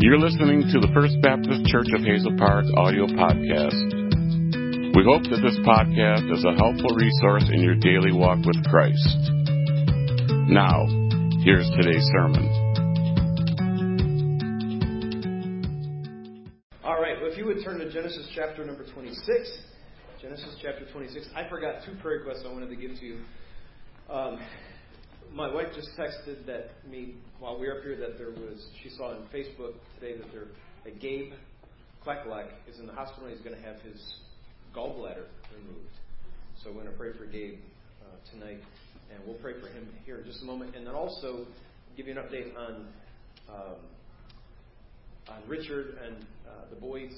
You're listening to the First Baptist Church of Hazel Park audio podcast. We hope that this podcast is a helpful resource in your daily walk with Christ. Now, here's today's sermon. All right, if you would turn to Genesis chapter number 26. Genesis chapter 26. I forgot two prayer requests I wanted to give to you. Um, my wife just texted that me while we were up here that there was she saw on Facebook today that there that Gabe Klacklak is in the hospital. He's going to have his gallbladder removed. So we're going to pray for Gabe uh, tonight, and we'll pray for him here in just a moment, and then also give you an update on um, on Richard and uh, the boys.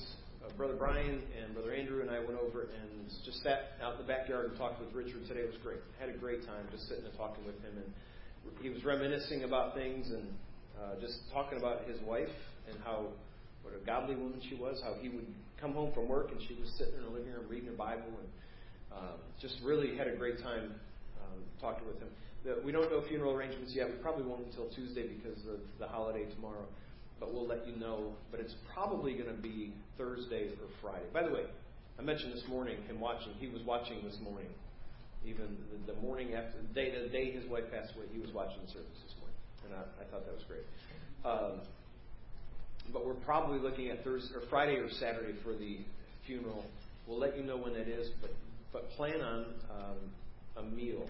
Uh, Brother Brian and Brother Andrew and I went over and just sat out in the backyard and talked with Richard today. It was great. Had a great time just sitting and talking with him and he was reminiscing about things and uh, just talking about his wife and how what a godly woman she was. How he would come home from work and she was sitting in her living room reading her Bible and um, just really had a great time um, talking with him. The, we don't know funeral arrangements yet. We probably won't until Tuesday because of the holiday tomorrow, but we'll let you know. But it's probably going to be Thursday or Friday. By the way, I mentioned this morning him watching. He was watching this morning even the, the morning after the day the day his wife passed away, he was watching the service this morning, and I, I thought that was great. Um, but we're probably looking at Thursday or Friday or Saturday for the funeral. We'll let you know when that is, but but plan on um, a meal.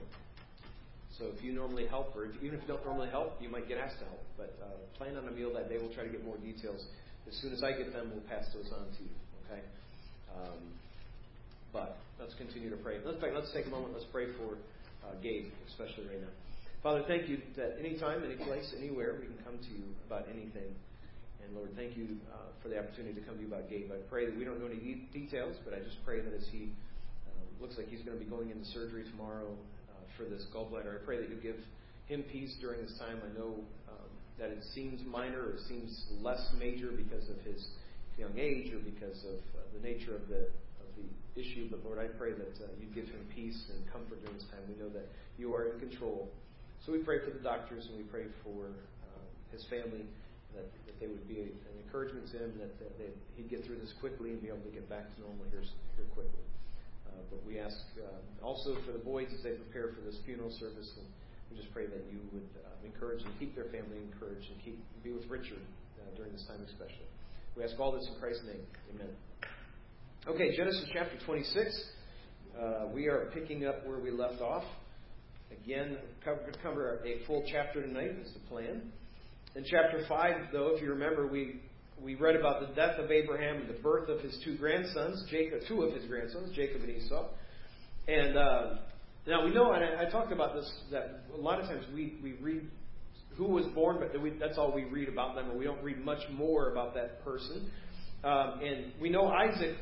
So if you normally help, or if, even if you don't normally help, you might get asked to help. But uh, plan on a meal that day. We'll try to get more details as soon as I get them. We'll pass those on to you. Okay. Um, but let's continue to pray. In fact, let's take a moment. Let's pray for uh, Gabe, especially right now. Father, thank you that anytime, any place, anywhere, we can come to you about anything. And Lord, thank you uh, for the opportunity to come to you about Gabe. I pray that we don't know any de- details, but I just pray that as he uh, looks like he's going to be going into surgery tomorrow uh, for this gallbladder, I pray that you give him peace during this time. I know um, that it seems minor or seems less major because of his young age or because of uh, the nature of the the issue, but Lord, I pray that uh, you give him peace and comfort during this time. We know that you are in control. So we pray for the doctors and we pray for uh, his family, that, that they would be an encouragement to him, that, that, that, he'd get through this quickly and be able to get back to normal here, here quickly. Uh, but we ask uh, also for the boys as they prepare for this funeral service, and we just pray that you would uh, encourage and keep their family encouraged and keep be with Richard uh, during this time especially. We ask all this in Christ's name. Amen. Okay, Genesis chapter 26. Uh, we are picking up where we left off. Again, cover, cover a full chapter tonight is the plan. In chapter 5, though, if you remember, we, we read about the death of Abraham and the birth of his two grandsons, Jacob, two of his grandsons, Jacob and Esau. And uh, now we know, and I, I, talked about this, that a lot of times we, we read who was born, but we, that's all we read about them, and we don't read much more about that person. Um, and we know Isaac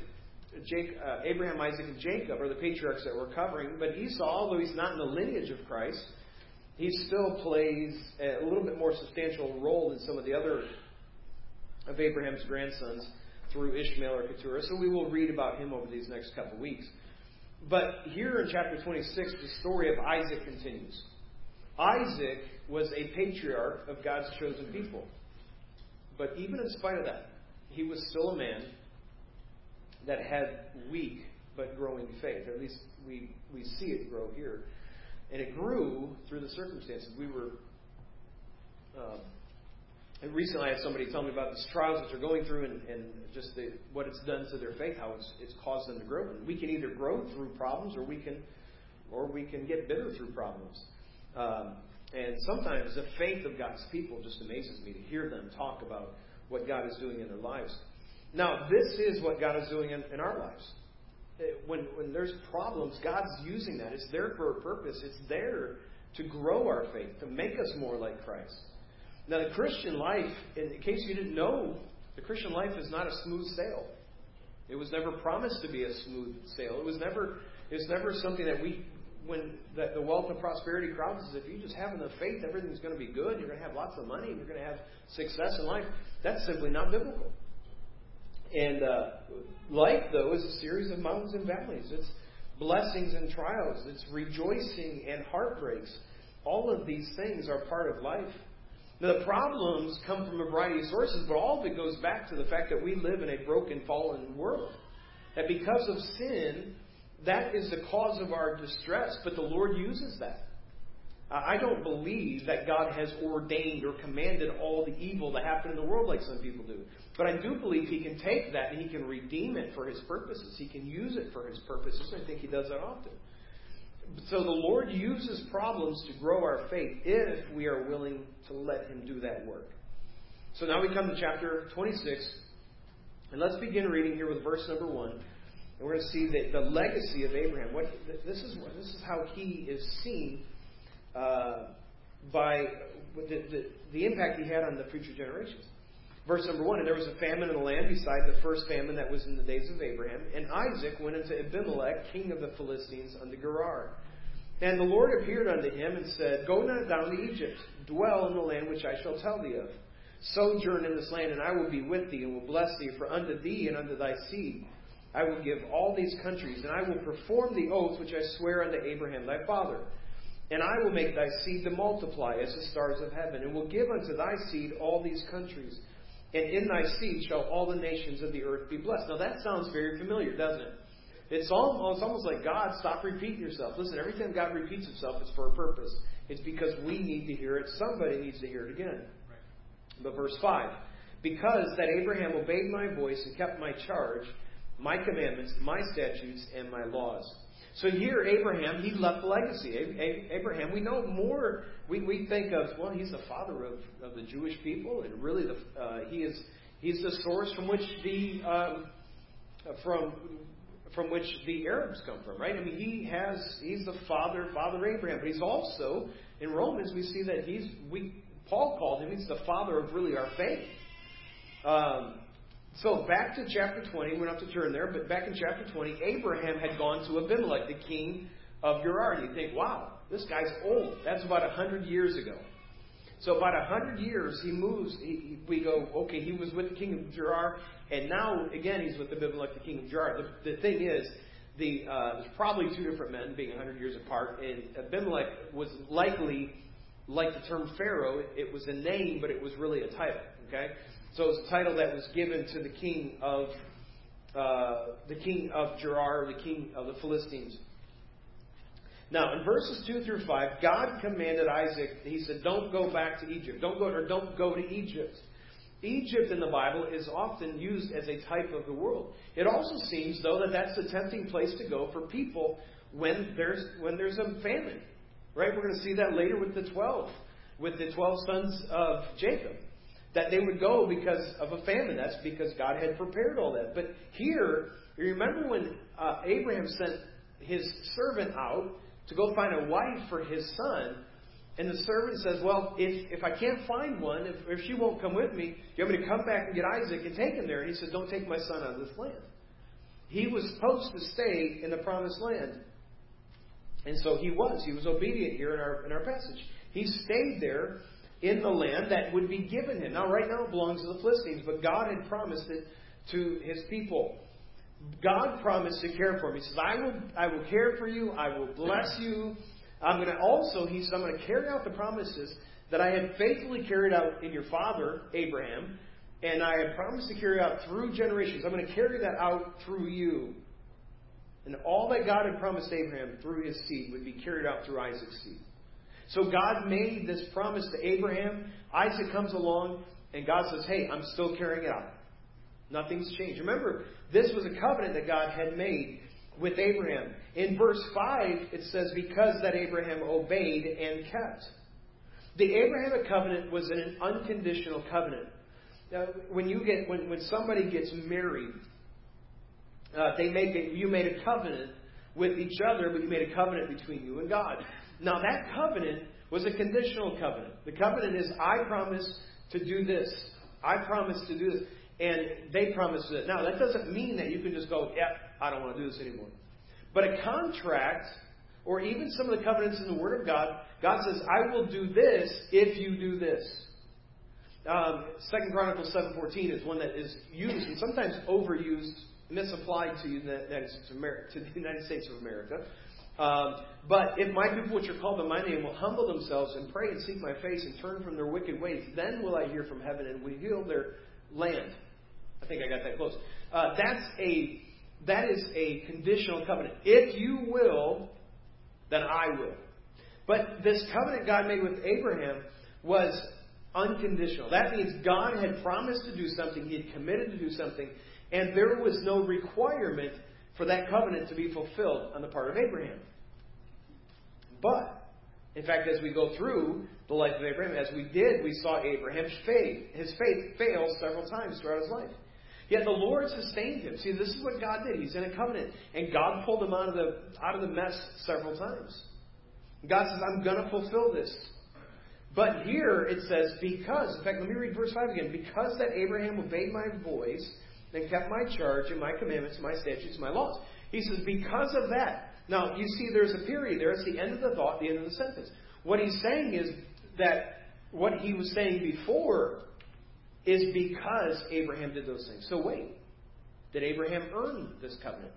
Uh, Abraham, Isaac, and Jacob are the patriarchs that we're covering, but Esau, although he's not in the lineage of Christ, he still plays a little bit more substantial role than some of the other of Abraham's grandsons through Ishmael or Keturah. So we will read about him over these next couple weeks. But here in chapter 26, the story of Isaac continues. Isaac was a patriarch of God's chosen people. But even in spite of that, he was still a man that had weak but growing faith. At least we, we see it grow here. And it grew through the circumstances. We were. Um, and recently, I had somebody tell me about these trials that they're going through and, and just the, what it's done to their faith, how it's, it's caused them to grow. And we can either grow through problems, or we can, or we can get bitter through problems. Um, and sometimes the faith of God's people just amazes me to hear them talk about what God is doing in their lives. Now, this is what God is doing in, in our lives. Uh, when, when there's problems, God's using that. It's there for a purpose. It's there to grow our faith, to make us more like Christ. Now, the Christian life, in case you didn't know, the Christian life is not a smooth sail. It was never promised to be a smooth sail. It was never, it's never something that we, when the, the wealth and prosperity crowds says, if you just have enough faith, everything's going to be good. You're going to have lots of money. You're going to have success in life. That's simply not biblical. And uh, life, though, is a series of mountains and valleys. It's blessings and trials. It's rejoicing and heartbreaks. All of these things are part of life. The problems come from a variety of sources, but all of it goes back to the fact that we live in a broken, fallen world. That because of sin, that is the cause of our distress, but the Lord uses that. I don't believe that God has ordained or commanded all the evil to happen in the world like some people do. But I do believe He can take that and He can redeem it for His purposes. He can use it for His purposes. I think He does that often. So the Lord uses problems to grow our faith if we are willing to let Him do that work. So now we come to chapter 26. And let's begin reading here with verse number 1. And we're going to see that the legacy of Abraham. What, this, is, this is how he is seen Uh, by the, the, the impact he had on the future generations. Verse number one, and there was a famine in the land beside the first famine that was in the days of Abraham. And Isaac went unto Abimelech, king of the Philistines, unto Gerar. And the Lord appeared unto him and said, Go not down to Egypt, dwell in the land which I shall tell thee of. Sojourn in this land, and I will be with thee, and will bless thee, for unto thee and unto thy seed I will give all these countries, and I will perform the oath which I swear unto Abraham thy father. And I will make thy seed to multiply as the stars of heaven, and will give unto thy seed all these countries. And in thy seed shall all the nations of the earth be blessed. Now that sounds very familiar, doesn't it? It's almost, almost like God, stop repeating yourself. Listen, every time God repeats himself, it's for a purpose. It's because we need to hear it. Somebody needs to hear it again. But verse 5 Because that Abraham obeyed my voice and kept my charge, my commandments, my statutes, and my laws. So here, Abraham, he left a legacy. Abraham, we know more. We, we think of, well, he's the father of, of the Jewish people, and really, the, uh, he is he's the source from which the um, from from which the Arabs come from, right? I mean, he has he's the father, father Abraham, but he's also in Romans we see that he's we Paul called him he's the father of really our faith. Um, so back to chapter 20, we don't have to turn there, but back in chapter 20, Abraham had gone to Abimelech, the king of Gerar. You think, wow, this guy's old. That's about 100 years ago. So about 100 years, he moves. He, we go, okay, he was with the king of Gerar, and now, again, he's with Abimelech, the king of Gerar. The, the thing is, the, uh, there's probably two different men being 100 years apart, and Abimelech was likely, like the term Pharaoh, it was a name, but it was really a title. Okay? So it's a title that was given to the king of uh, the king of Gerar, the king of the Philistines. Now, in verses two through five, God commanded Isaac. He said, "Don't go back to Egypt. Don't go or don't go to Egypt." Egypt in the Bible is often used as a type of the world. It also seems, though, that that's a tempting place to go for people when there's when there's a famine. Right? We're going to see that later with the twelve, with the twelve sons of Jacob that they would go because of a famine. That's because God had prepared all that. But here, you remember when uh, Abraham sent his servant out to go find a wife for his son, and the servant says, Well, if, if I can't find one, if, if she won't come with me, you want me to come back and get Isaac and take him there? And he said, Don't take my son out of this land. He was supposed to stay in the promised land. And so he was. He was obedient here in our, in our passage. He stayed there in the land that would be given him. Now, right now it belongs to the Philistines, but God had promised it to his people. God promised to care for him. He says, I will, I will care for you. I will bless you. I'm going to also, he says, I'm going to carry out the promises that I had faithfully carried out in your father, Abraham, and I had promised to carry out through generations. I'm going to carry that out through you. And all that God had promised Abraham through his seed would be carried out through Isaac's seed. So God made this promise to Abraham. Isaac comes along, and God says, Hey, I'm still carrying it out. Nothing's changed. Remember, this was a covenant that God had made with Abraham. In verse 5, it says, Because that Abraham obeyed and kept. The Abrahamic covenant was an unconditional covenant. Now, when you get when, when somebody gets married, uh, they make a, you made a covenant with each other, but you made a covenant between you and God. Now, that covenant was a conditional covenant. The covenant is, I promise to do this. I promise to do this. And they promise it. Now, that doesn't mean that you can just go, yep, I don't want to do this anymore. But a contract, or even some of the covenants in the Word of God, God says, I will do this if you do this. Um, Second Chronicles seven fourteen is one that is used and sometimes overused, misapplied to the United States of America. Um, but if my people, which are called by my name, will humble themselves and pray and seek my face and turn from their wicked ways, then will I hear from heaven and will heal their land. I think I got that close. Uh, that's a that is a conditional covenant. If you will, then I will. But this covenant God made with Abraham was unconditional. That means God had promised to do something, He had committed to do something, and there was no requirement for that covenant to be fulfilled on the part of Abraham. But, in fact, as we go through the life of Abraham, as we did, we saw Abraham's faith. His faith failed several times throughout his life. Yet the Lord sustained him. See, this is what God did. He's in a covenant, and God pulled him out of the out of the mess several times. God says, "I'm going to fulfill this." But here it says, "Because." In fact, let me read verse five again. Because that Abraham obeyed my voice and kept my charge and my commandments, my statutes, my laws. He says, "Because of that." Now you see, there's a period there. It's the end of the thought, the end of the sentence. What he's saying is that what he was saying before is because Abraham did those things. So wait. Did Abraham earn this covenant?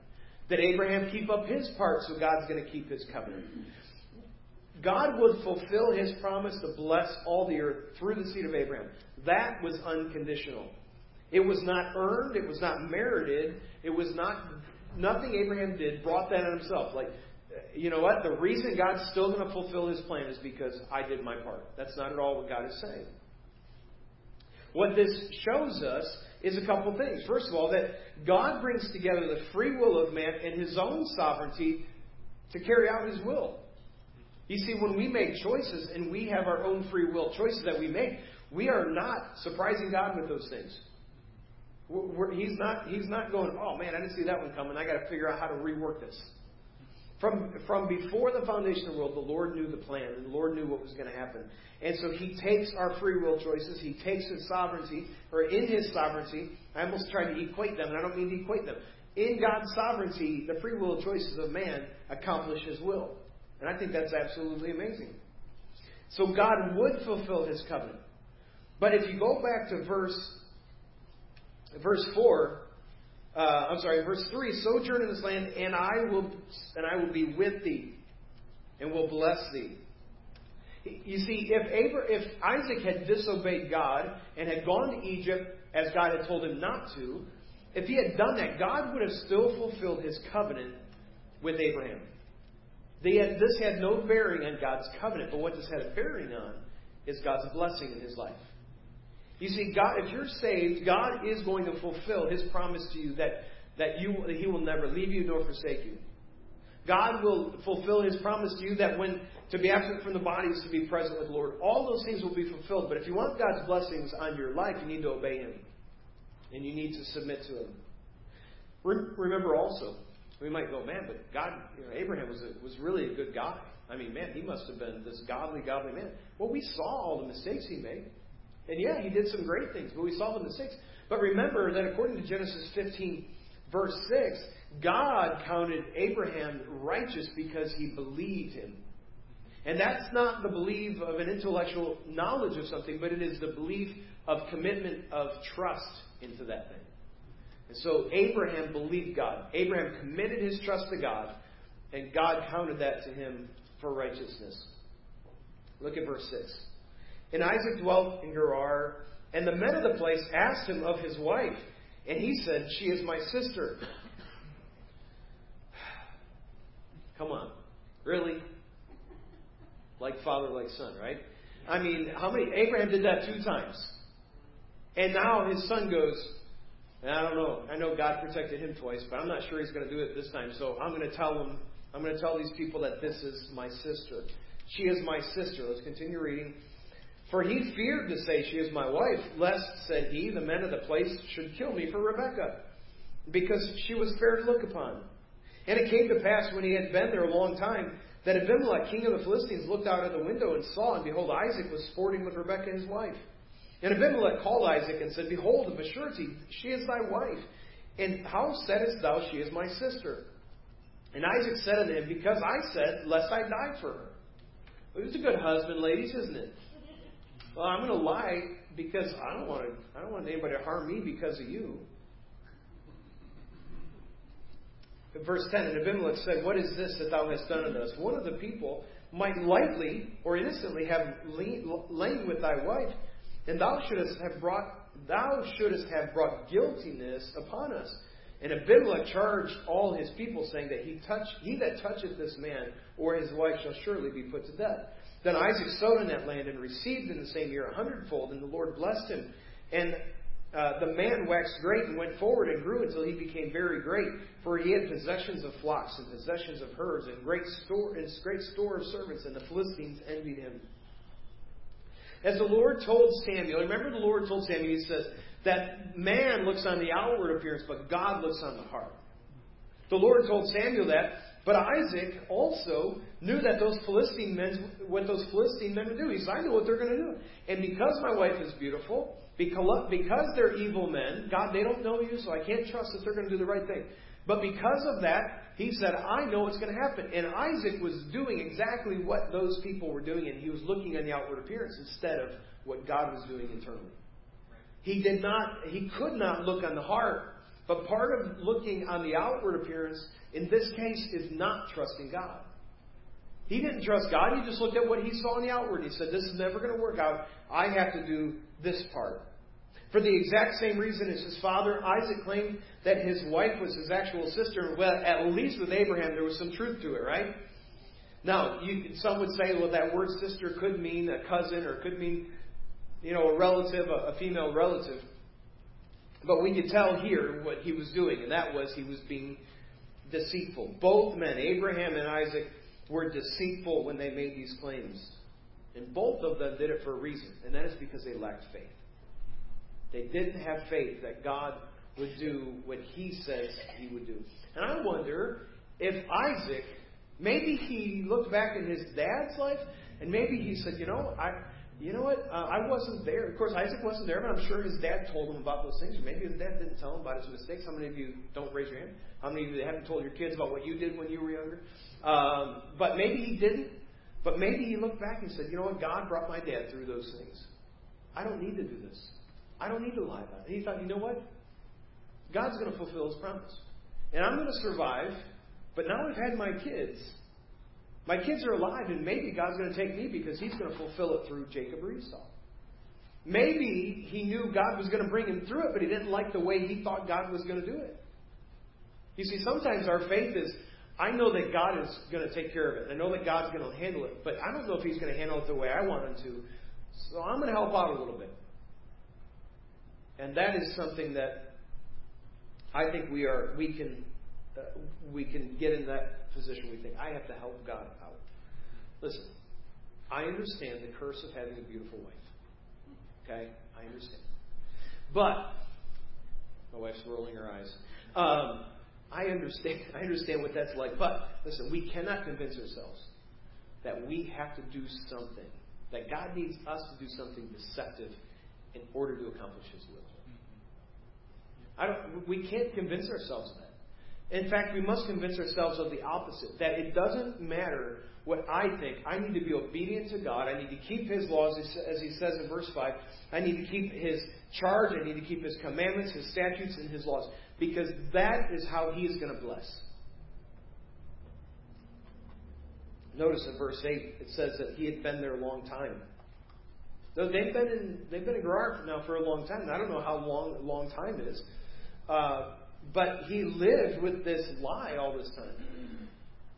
Did Abraham keep up his part so God's going to keep his covenant? God would fulfill his promise to bless all the earth through the seed of Abraham. That was unconditional. It was not earned, it was not merited, it was not nothing Abraham did brought that on himself. Like you know what? The reason God's still going to fulfill his plan is because I did my part. That's not at all what God is saying. What this shows us is a couple things. First of all, that God brings together the free will of man and his own sovereignty to carry out his will. You see, when we make choices and we have our own free will choices that we make, we are not surprising God with those things. We're, he's not. He's not going. Oh man, I didn't see that one coming. I got to figure out how to rework this. From, from before the foundation of the world, the Lord knew the plan, the Lord knew what was going to happen. And so He takes our free will choices, He takes His sovereignty, or in His sovereignty, I almost tried to equate them, and I don't mean to equate them. In God's sovereignty, the free will choices of man accomplish His will. And I think that's absolutely amazing. So God would fulfill His covenant. But if you go back to verse, verse 4, uh, I'm sorry, verse three: Sojourn in this land, and I will, and I will be with thee, and will bless thee. You see, if Abraham, if Isaac had disobeyed God and had gone to Egypt as God had told him not to, if he had done that, God would have still fulfilled His covenant with Abraham. Had, this had no bearing on God's covenant, but what this had a bearing on is God's blessing in his life. You see, God, if you're saved, God is going to fulfill His promise to you that, that, you, He will never leave you nor forsake you. God will fulfill His promise to you that when to be absent from the body is to be present with the Lord. All those things will be fulfilled. But if you want God's blessings on your life, you need to obey Him. And you need to submit to Him. Remember also, we might go, man, but God, you know, Abraham was, a, was really a good guy. I mean, man, he must have been this godly, godly man. Well, we saw all the mistakes he made. And yeah, he did some great things, but we saw them in 6. But remember that according to Genesis 15, verse 6, God counted Abraham righteous because he believed him. And that's not the belief of an intellectual knowledge of something, but it is the belief of commitment of trust into that thing. And so Abraham believed God. Abraham committed his trust to God, and God counted that to him for righteousness. Look at verse 6. And Isaac dwelt in Gerar, and the men of the place asked him of his wife, and he said, She is my sister. Come on. Really? Like father, like son, right? I mean, how many? Abraham did that two times. And now his son goes, and I don't know. I know God protected him twice, but I'm not sure he's going to do it this time. So I'm going to tell him, I'm going to tell these people that this is my sister. She is my sister. Let's continue reading. For he feared to say, She is my wife, lest, said he, the men of the place should kill me for Rebekah, because she was fair to look upon. And it came to pass, when he had been there a long time, that Abimelech, king of the Philistines, looked out of the window and saw, and behold, Isaac was sporting with Rebekah his wife. And Abimelech called Isaac and said, Behold, of a surety, she is thy wife. And how saidst thou, She is my sister? And Isaac said unto him, Because I said, Lest I die for her. Well, he's a good husband, ladies, isn't it? Well, I'm going to lie because I don't want to. I don't want anybody to harm me because of you. verse 10, and Abimelech said, What is this that thou hast done unto us? One of the people might lightly or innocently have lain with thy wife, and thou shouldest have brought thou shouldest have brought guiltiness upon us. And Abimelech charged all his people, saying that he touch he that toucheth this man or his wife shall surely be put to death. Then Isaac sowed in that land and received in the same year a hundredfold, and the Lord blessed him. And uh, the man waxed great and went forward and grew until he became very great, for he had possessions of flocks and possessions of herds and great store and great store of servants, and the Philistines envied him. As the Lord told Samuel, remember the Lord told Samuel, he says that man looks on the outward appearance, but God looks on the heart. The Lord told Samuel that, but Isaac also knew that those Philistine men, what those Philistine men would do. He said, I know what they're going to do. And because my wife is beautiful, because they're evil men, God, they don't know you, so I can't trust that they're going to do the right thing. But because of that, he said, I know what's going to happen. And Isaac was doing exactly what those people were doing, and he was looking on the outward appearance instead of what God was doing internally. He did not, he could not look on the heart. But part of looking on the outward appearance, in this case, is not trusting God. He didn't trust God. He just looked at what he saw in the outward. He said, This is never going to work out. I have to do this part. For the exact same reason as his father, Isaac claimed that his wife was his actual sister. Well, at least with Abraham, there was some truth to it, right? Now, you, some would say, well, that word sister could mean a cousin or could mean, you know, a relative, a, a female relative. But we could tell here what he was doing, and that was he was being deceitful. Both men, Abraham and Isaac, were deceitful when they made these claims. And both of them did it for a reason, and that is because they lacked faith. They didn't have faith that God would do what he says he would do. And I wonder if Isaac, maybe he looked back in his dad's life, and maybe he said, you know, I, you know what? Uh, I wasn't there. Of course, Isaac wasn't there, but I'm sure his dad told him about those things. Maybe his dad didn't tell him about his mistakes. How many of you don't raise your hand? How many of you haven't told your kids about what you did when you were younger? Um, but maybe he didn't. But maybe he looked back and said, you know what? God brought my dad through those things. I don't need to do this. I don't need to lie about it. He thought, you know what? God's going to fulfill his promise. And I'm going to survive. But now I've had my kids. My kids are alive, and maybe God's going to take me because he's going to fulfill it through Jacob or Esau. Maybe he knew God was going to bring him through it, but he didn't like the way he thought God was going to do it. You see, sometimes our faith is I know that God is going to take care of it. I know that God's going to handle it, but I don't know if He's going to handle it the way I want Him to. So I'm going to help out a little bit. And that is something that I think we are we can uh, we can get in that position. We think I have to help God out. Listen, I understand the curse of having a beautiful wife. Okay, I understand. But my wife's rolling her eyes. Um, I understand. I understand what that's like. But listen, we cannot convince ourselves that we have to do something. That God needs us to do something deceptive in order to accomplish His will. I don't, we can't convince ourselves of that. In fact, we must convince ourselves of the opposite. That it doesn't matter what I think. I need to be obedient to God. I need to keep His laws, as He says in verse 5. I need to keep His charge. I need to keep His commandments, His statutes, and His laws because that is how he is going to bless. Notice in verse 8, it says that he had been there a long time. Though They've been in they've been in Gerar now for a long time. I don't know how long a long time is, uh, but he lived with this lie all this time.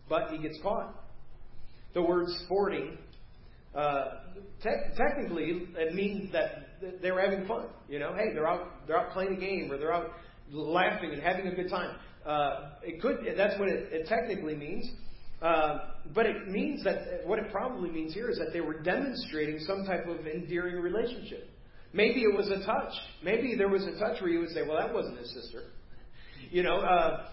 But he gets caught. The word "sporting" uh, te- technically it means that they were having fun. You know, hey, they're out they're out playing a game or they're out laughing and having a good time. Uh, it could that's what it, it technically means. Uh, but it means that what it probably means here is that they were demonstrating some type of endearing relationship. Maybe it was a touch. Maybe there was a touch where you would say, "Well, that wasn't his sister." You know, uh,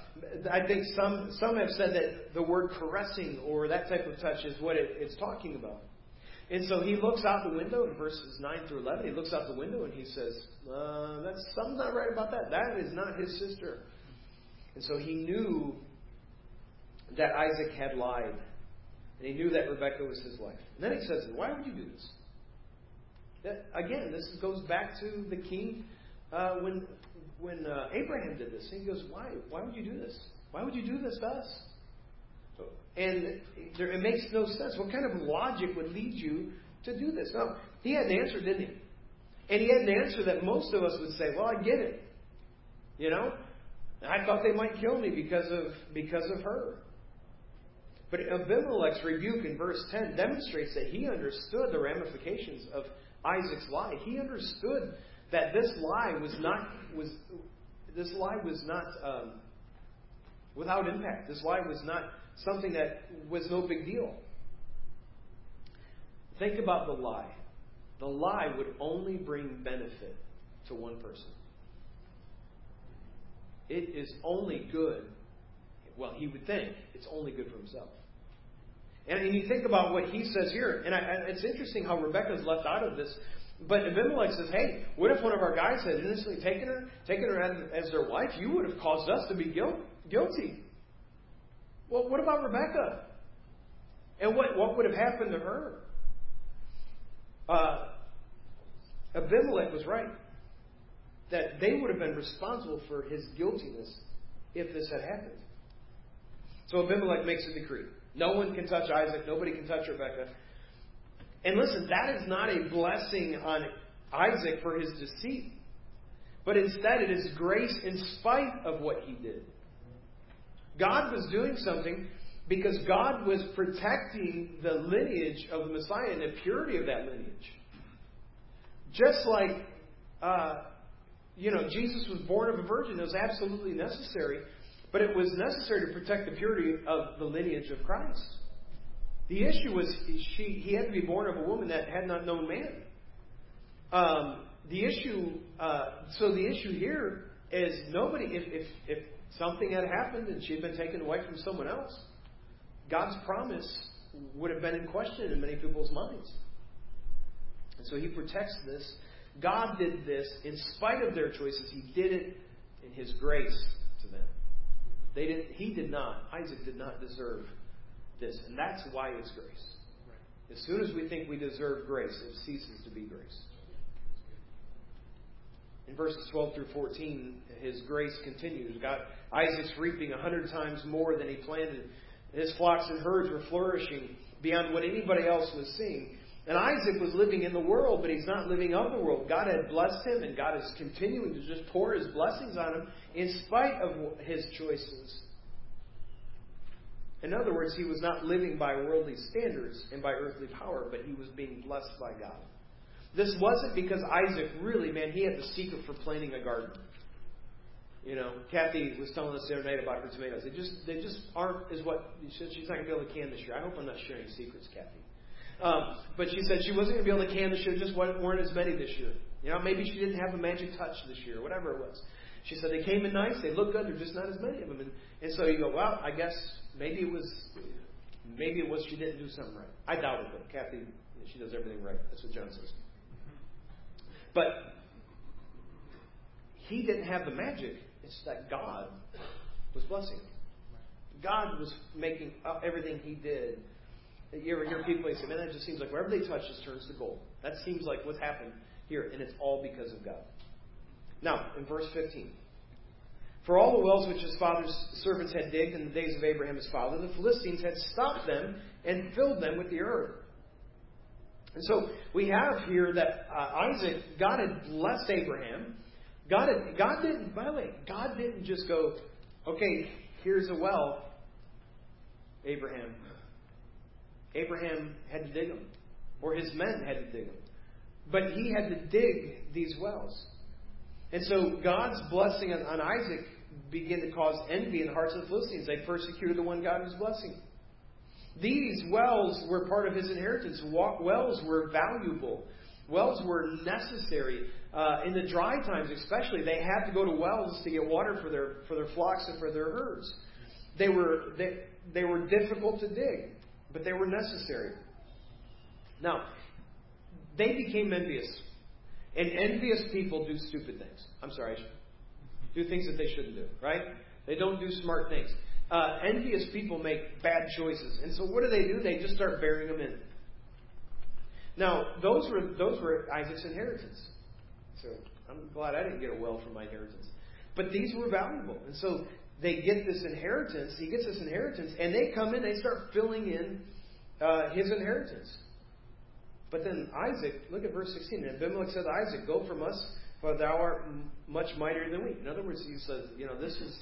I think some some have said that the word caressing or that type of touch is what it, it's talking about. And so he looks out the window in verses 9 through 11. He looks out the window and he says, uh, that's, Something's not right about that. That is not his sister. And so he knew that Isaac had lied. And he knew that Rebekah was his wife. And then he says, Why would you do this? That, again, this goes back to the king uh, when when uh, Abraham did this. He goes, Why? Why would you do this? Why would you do this to us? And there, it makes no sense. What kind of logic would lead you to do this? No, he had an answer, didn't he? And he had an answer that most of us would say, "Well, I get it." You know, I thought they might kill me because of because of her. But Abimelech's rebuke in verse 10 demonstrates that he understood the ramifications of Isaac's lie. He understood that this lie was not was this lie was not um, without impact. This lie was not something that was no big deal. Think about the lie. The lie would only bring benefit to one person. It is only good. Well, he would think it's only good for himself. And, you think about what he says here, and, I, it's interesting how Rebekah's left out of this. But Abimelech says, "Hey, what if one of our guys had innocently taken her, taken her as, as their wife? You would have caused us to be guilt, guilty." Well, what about Rebekah? And what, what would have happened to her? Uh, Abimelech was right. That they would have been responsible for his guiltiness if this had happened. So Abimelech makes a decree. No one can touch Isaac. Nobody can touch Rebekah. And listen, that is not a blessing on Isaac for his deceit. But instead, it is grace in spite of what he did. God was doing something because God was protecting the lineage of the Messiah and the purity of that lineage. Just like, uh, you know, Jesus was born of a virgin, it was absolutely necessary, but it was necessary to protect the purity of the lineage of Christ. The issue was she, he had to be born of a woman that had not known man. Um, the issue, uh, so the issue here is nobody, if, if, if something had happened and she had been taken away from someone else, God's promise would have been in question in many people's minds. And so he protects this. God did this in spite of their choices. He did it in his grace to them. They didn't, he did not, Isaac did not deserve this. And that's why it's grace. As soon as we think we deserve grace, it ceases to be grace. In verses 12 through 14, his grace continues. God, Isaac's reaping a hundred times more than he planted. His flocks and herds were flourishing beyond what anybody else was seeing. And Isaac was living in the world, but he's not living of the world. God had blessed him, and God is continuing to just pour his blessings on him in spite of his choices. In other words, he was not living by worldly standards and by earthly power, but he was being blessed by God. This wasn't because Isaac really, man, he had the secret for planting a garden. You know, Kathy was telling us the other night about her tomatoes. They just they just aren't is what she she's not gonna be able to can this year. I hope I'm not sharing secrets, Kathy. Um, but she said she wasn't gonna be able to can this year. Just weren't as many this year. You know, maybe she didn't have a magic touch this year, whatever it was. She said they came in nice, they look good, there's just not as many of them. And, and so you go, well, I guess maybe it was maybe it was she didn't do something right. I doubt it though. Kathy, she does everything right. That's what John says. But he didn't have the magic. It's that God was blessing. God was making everything he did. You ever hear people say, man, that just seems like wherever they touch just turns to gold. That seems like what's happened here, and it's all because of God. Now, in verse 15. For all the wells which his father's servants had digged in the days of Abraham his father, the Philistines had stopped them and filled them with the earth. And so we have here that uh, Isaac, God had blessed Abraham. God, had, God didn't, by the way, God didn't just go, okay, here's a well, Abraham. Abraham had to dig them, or his men had to dig them. But he had to dig these wells. And so God's blessing on, Isaac began to cause envy in the hearts of the Philistines. They persecuted the one God was blessing. These wells were part of his inheritance. Wells were valuable. Wells were necessary. Uh, in the dry times, especially, they had to go to wells to get water for their, for their flocks and for their herds. They were, they, they were difficult to dig, but they were necessary. Now, they became envious. And envious people do stupid things. I'm sorry, do things that they shouldn't do, right? They don't do smart things uh, envious people make bad choices. And so what do they do? They just start burying them in. Now, those were those were Isaac's inheritance. So I'm glad I didn't get a well from my inheritance. But these were valuable. And so they get this inheritance. He gets this inheritance, and they come in, they start filling in uh, his inheritance. But then Isaac, look at verse 16. And Abimelech said to Isaac, Go from us, for thou art much mightier than we. In other words, he says, You know, this is,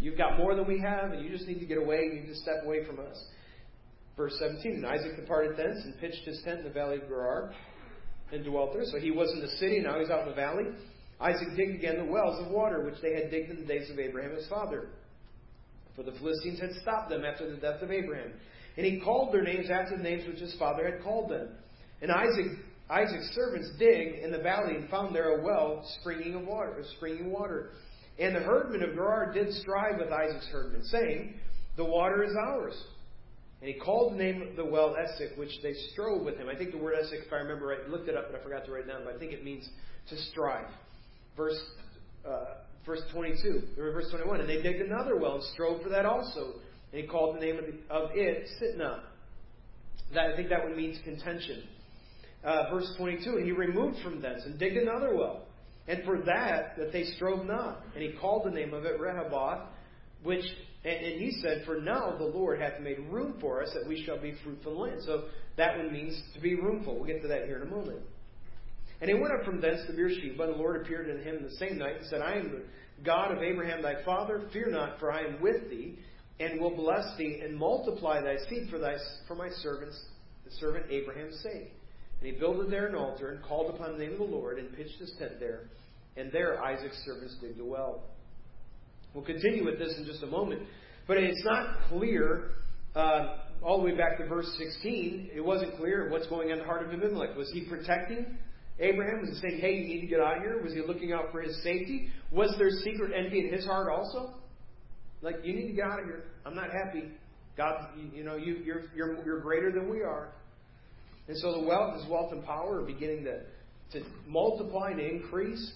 you've got more than we have, and you just need to get away. You need to step away from us. Verse 17. And Isaac departed thence and pitched his tent in the valley of Gerar and dwelt there. So he was in the city, now he's out in the valley. Isaac digged again the wells of water which they had digged in the days of Abraham his father. For the Philistines had stopped them after the death of Abraham. And he called their names after the names which his father had called them. And Isaac, Isaac's servants digged in the valley and found there a well springing of water, springing water. And the herdmen of Gerar did strive with Isaac's herdmen, saying, The water is ours. And he called the name of the well Essek, which they strove with him. I think the word Essek, if I remember right, I looked it up, but I forgot to write it down, but I think it means to strive. Verse, uh, verse 22, or verse 21. And they digged another well and strove for that also. And he called the name of, the, of it Sitnah. That, I think that would mean contention. Uh, verse 22, and he removed from thence and digged another well. And for that, that they strove not. And he called the name of it Rehoboth, which, and, and he said, For now the Lord hath made room for us that we shall be fruitful land. So that one means to be roomful. We'll get to that here in a moment. And he went up from thence to Beersheba, and the Lord appeared unto him the same night and said, I am the God of Abraham thy father. Fear not, for I am with thee, and will bless thee, and multiply thy seed for thy for my servants, the servant Abraham's sake. And he builded there an altar, and called upon the name of the Lord, and pitched his tent there. And there Isaac's servants digged a well. We'll continue with this in just a moment. But it's not clear, uh, all the way back to verse 16, it wasn't clear what's going on in the heart of Abimelech. Was he protecting Abraham? Was he saying, hey, you need to get out of here? Was he looking out for his safety? Was there secret envy in his heart also? Like, you need to get out of here. I'm not happy. God, you, you know, you, you're, you're, you're greater than we are. And so the wealth, his wealth and power are beginning to, to multiply and increase.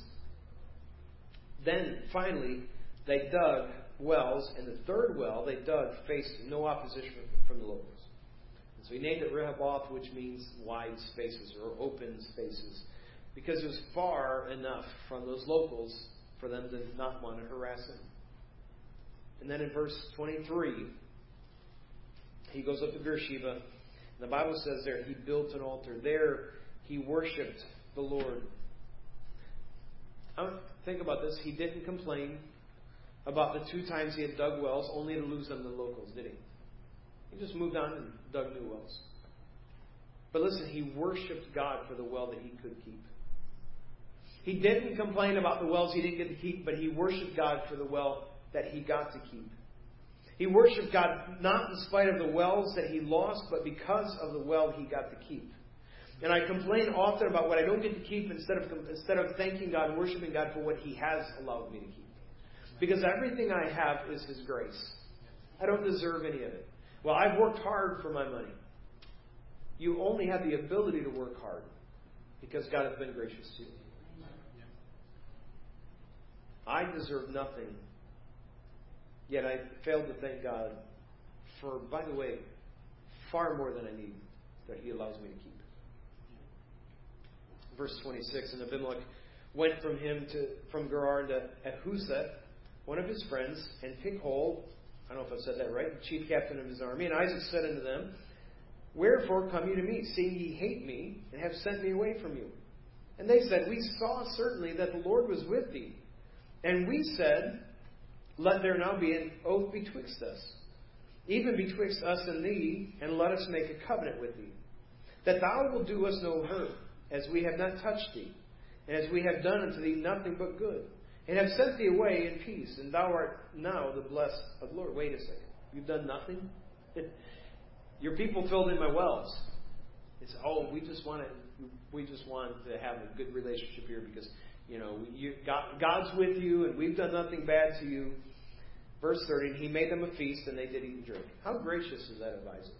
Then, finally, they dug wells, and the third well they dug faced no opposition from the locals. And so he named it Rehoboth, which means wide spaces or open spaces, because it was far enough from those locals for them to not want to harass him. And then in verse 23, he goes up to Beersheba. The Bible says there he built an altar. There he worshipped the Lord. I think about this. He didn't complain about the two times he had dug wells only to lose them to the locals, did he? He just moved on and dug new wells. But listen, he worshiped God for the well that he could keep. He didn't complain about the wells he didn't get to keep, but he worshiped God for the well that he got to keep. He worshiped God not in spite of the wells that he lost, but because of the well he got to keep. And I complain often about what I don't get to keep instead of, instead of thanking God and worshiping God for what he has allowed me to keep. Because everything I have is His grace. I don't deserve any of it. Well, I've worked hard for my money. You only have the ability to work hard because God has been gracious to you. I deserve nothing, yet I failed to thank God for, by the way, far more than I need that He allows me to keep. Verse 26 And Abimelech went from him to from Gerar to Ahuzzath, one of his friends, and Phicol, I don't know if I said that right, chief captain of his army. And Isaac said unto them, Wherefore come you to me, seeing ye hate me, and have sent me away from you? And they said, We saw certainly that the Lord was with thee. And we said, Let there now be an oath betwixt us, even betwixt us and thee, and let us make a covenant with thee, that thou wilt do us no hurt, as we have not touched thee, and as we have done unto thee nothing but good and have sent thee away in peace, and thou art now the blessed of the Lord. Wait a second. You've done nothing? Your people filled in my wells. It's oh, we just want to we just want to have a good relationship here because you know you, God, God's with you and we've done nothing bad to you. Verse 30, and he made them a feast and they did eat and drink. How gracious is that of Isaac?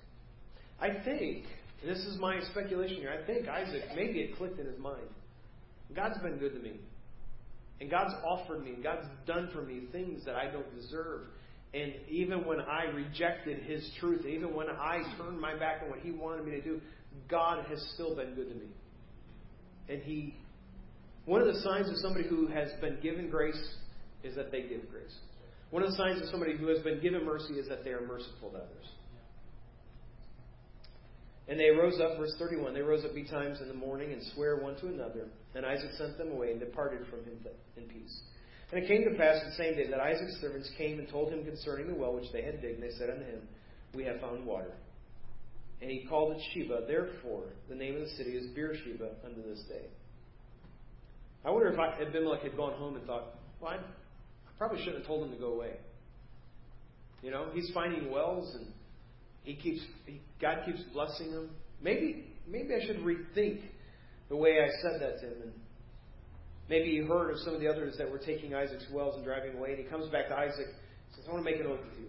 I think, this is my speculation here, I think Isaac, maybe it clicked in his mind. God's been good to me. And God's offered me, and God's done for me things that I don't deserve. And even when I rejected His truth, even when I turned my back on what He wanted me to do, God has still been good to me. And He, one of the signs of somebody who has been given grace is that they give grace. One of the signs of somebody who has been given mercy is that they are merciful to others. And they rose up, verse 31, they rose up betimes in the morning and sware one to another. And Isaac sent them away and departed from him in peace. And it came to pass the same day that Isaac's servants came and told him concerning the well which they had digged. And they said unto him, We have found water. And he called it Sheba. Therefore, the name of the city is Beersheba unto this day. I wonder if Abimelech had gone home and thought, well, I probably shouldn't have told him to go away. You know, he's finding wells and he keeps he, God keeps blessing him. Maybe maybe I should rethink the way I said that to him. And maybe he heard of some of the others that were taking Isaac's wells and driving away, and he comes back to Isaac and says, I want to make an oath with you.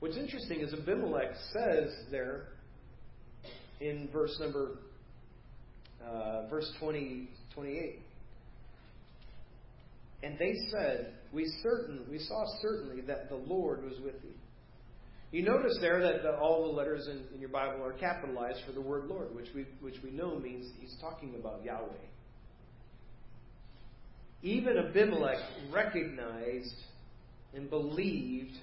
What's interesting is Abimelech says there in verse number uh, verse 20, 28. And they said, We certain we saw certainly that the Lord was with thee. You notice there that the, all the letters in, in, your Bible are capitalized for the word Lord, which we which we know means he's talking about Yahweh. Even Abimelech recognized and believed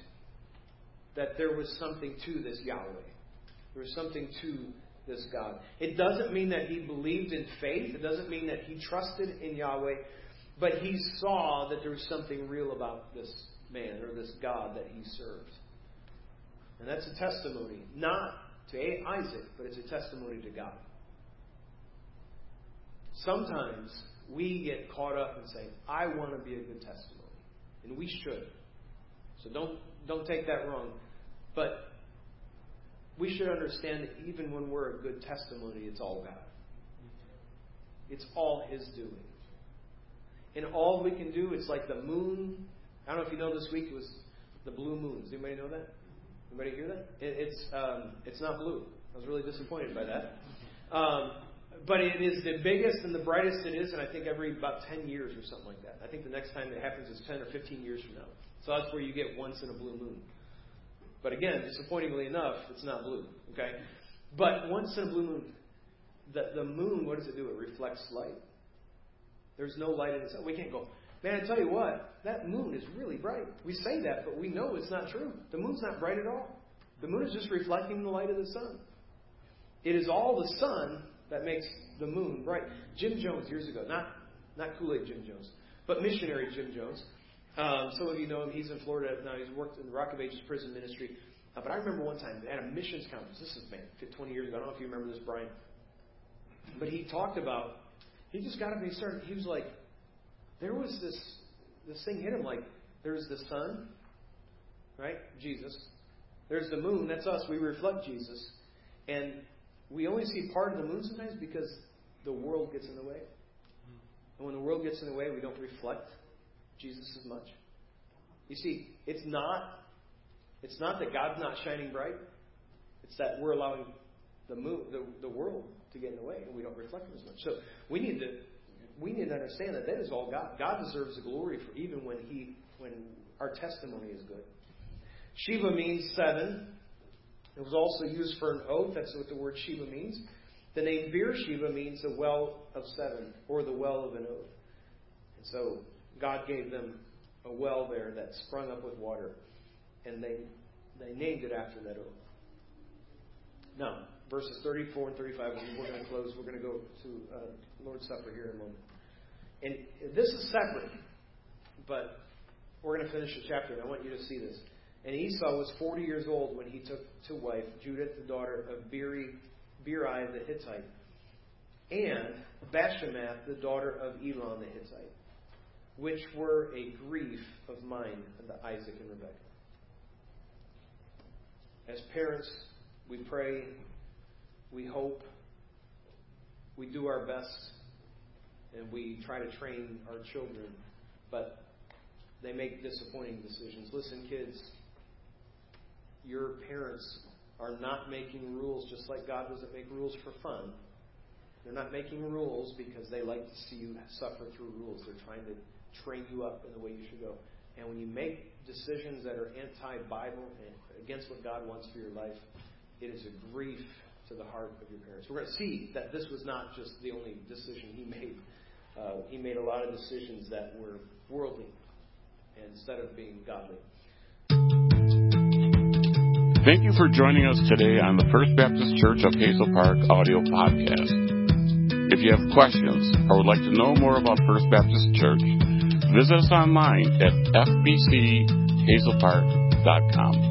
that there was something to this Yahweh. There was something to this God. It doesn't mean that he believed in faith. It doesn't mean that he trusted in Yahweh. But he saw that there was something real about this man or this God that he served. And that's a testimony, not to Isaac, but it's a testimony to God. Sometimes we get caught up in saying, I want to be a good testimony. And we should. So don't, don't take that wrong. But we should understand that even when we're a good testimony, it's all God. It's all His doing. And all we can do, it's like the moon. I don't know if you know this week was the blue moons. Anybody know that? Anybody hear that? It, it's um, it's not blue. I was really disappointed by that. Um, but it is the biggest and the brightest it is, and I think every about 10 years or something like that. I think the next time it happens is 10 or 15 years from now. So that's where you get once in a blue moon. But again, disappointingly enough, it's not blue. Okay? But once in a blue moon, the, the moon, what does it do? It reflects light. There's no light in the sun. We can't go, man, I tell you what, that moon is really bright. We say that, but we know it's not true. The moon's not bright at all. The moon is just reflecting the light of the sun. It is all the sun that makes the moon bright. Jim Jones, years ago, not, not Kool Aid Jim Jones, but missionary Jim Jones. Um, some of you know him. He's in Florida now. He's worked in the Rock of Ages prison ministry. Uh, but I remember one time at a missions conference. This is man, 20 years ago. I don't know if you remember this, Brian. But he talked about he just got up and he started. He was like, there was this this thing hit him like there's the sun, right? Jesus. There's the moon. That's us. We reflect Jesus, and we only see part of the moon sometimes because the world gets in the way. And when the world gets in the way, we don't reflect Jesus as much. You see, it's not it's not that God's not shining bright. It's that we're allowing the moon, the, the world to get in the way, and we don't reflect Him as much. So we need to we need to understand that that is all God. God deserves the glory for even when He when our testimony is good. Sheba means seven. It was also used for an oath. That's what the word Sheba means. The name Beersheba means the well of seven, or the well of an oath. And so God gave them a well there that sprung up with water, and they they named it after that oath. Now, verses 34 and 35, and we're going to close. We're going to go to uh, Lord's Supper here in a moment. And this is separate, but we're going to finish the chapter, and I want you to see this. And Esau was 40 years old when he took to wife Judith, the daughter of Beeri, Beeri the Hittite, and Bashemath, the daughter of Elon the Hittite, which were a grief of mine unto Isaac and Rebekah. As parents, we pray we hope, we do our best, and we try to train our children, but they make disappointing decisions. Listen, kids, your parents are not making rules just like God doesn't make rules for fun. They're not making rules because they like to see you suffer through rules. They're trying to train you up in the way you should go. And when you make decisions that are anti Bible and against what God wants for your life, it is a grief to the heart of your parents. We're going to see that this was not just the only decision he made. Uh, he made a lot of decisions that were worldly instead of being godly. Thank you for joining us today on the First Baptist Church of Hazel Park audio podcast. If you have questions or would like to know more about First Baptist Church, visit us online at fbchazelpark.com.